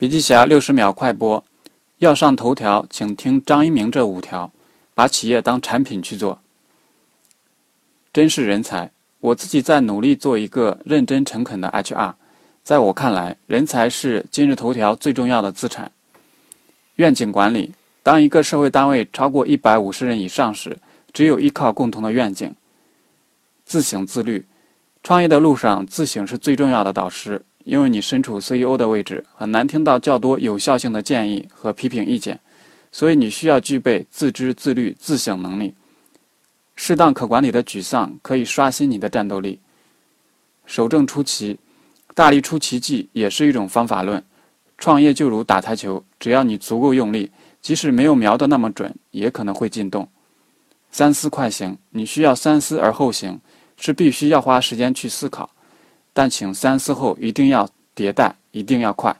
笔记侠六十秒快播，要上头条，请听张一鸣这五条，把企业当产品去做。真是人才！我自己在努力做一个认真诚恳的 HR，在我看来，人才是今日头条最重要的资产。愿景管理，当一个社会单位超过一百五十人以上时，只有依靠共同的愿景。自省自律，创业的路上，自省是最重要的导师。因为你身处 CEO 的位置，很难听到较多有效性的建议和批评意见，所以你需要具备自知、自律、自省能力。适当可管理的沮丧可以刷新你的战斗力。守正出奇，大力出奇迹也是一种方法论。创业就如打台球，只要你足够用力，即使没有瞄得那么准，也可能会进洞。三思快行，你需要三思而后行，是必须要花时间去思考。但请三思后一定要迭代，一定要快。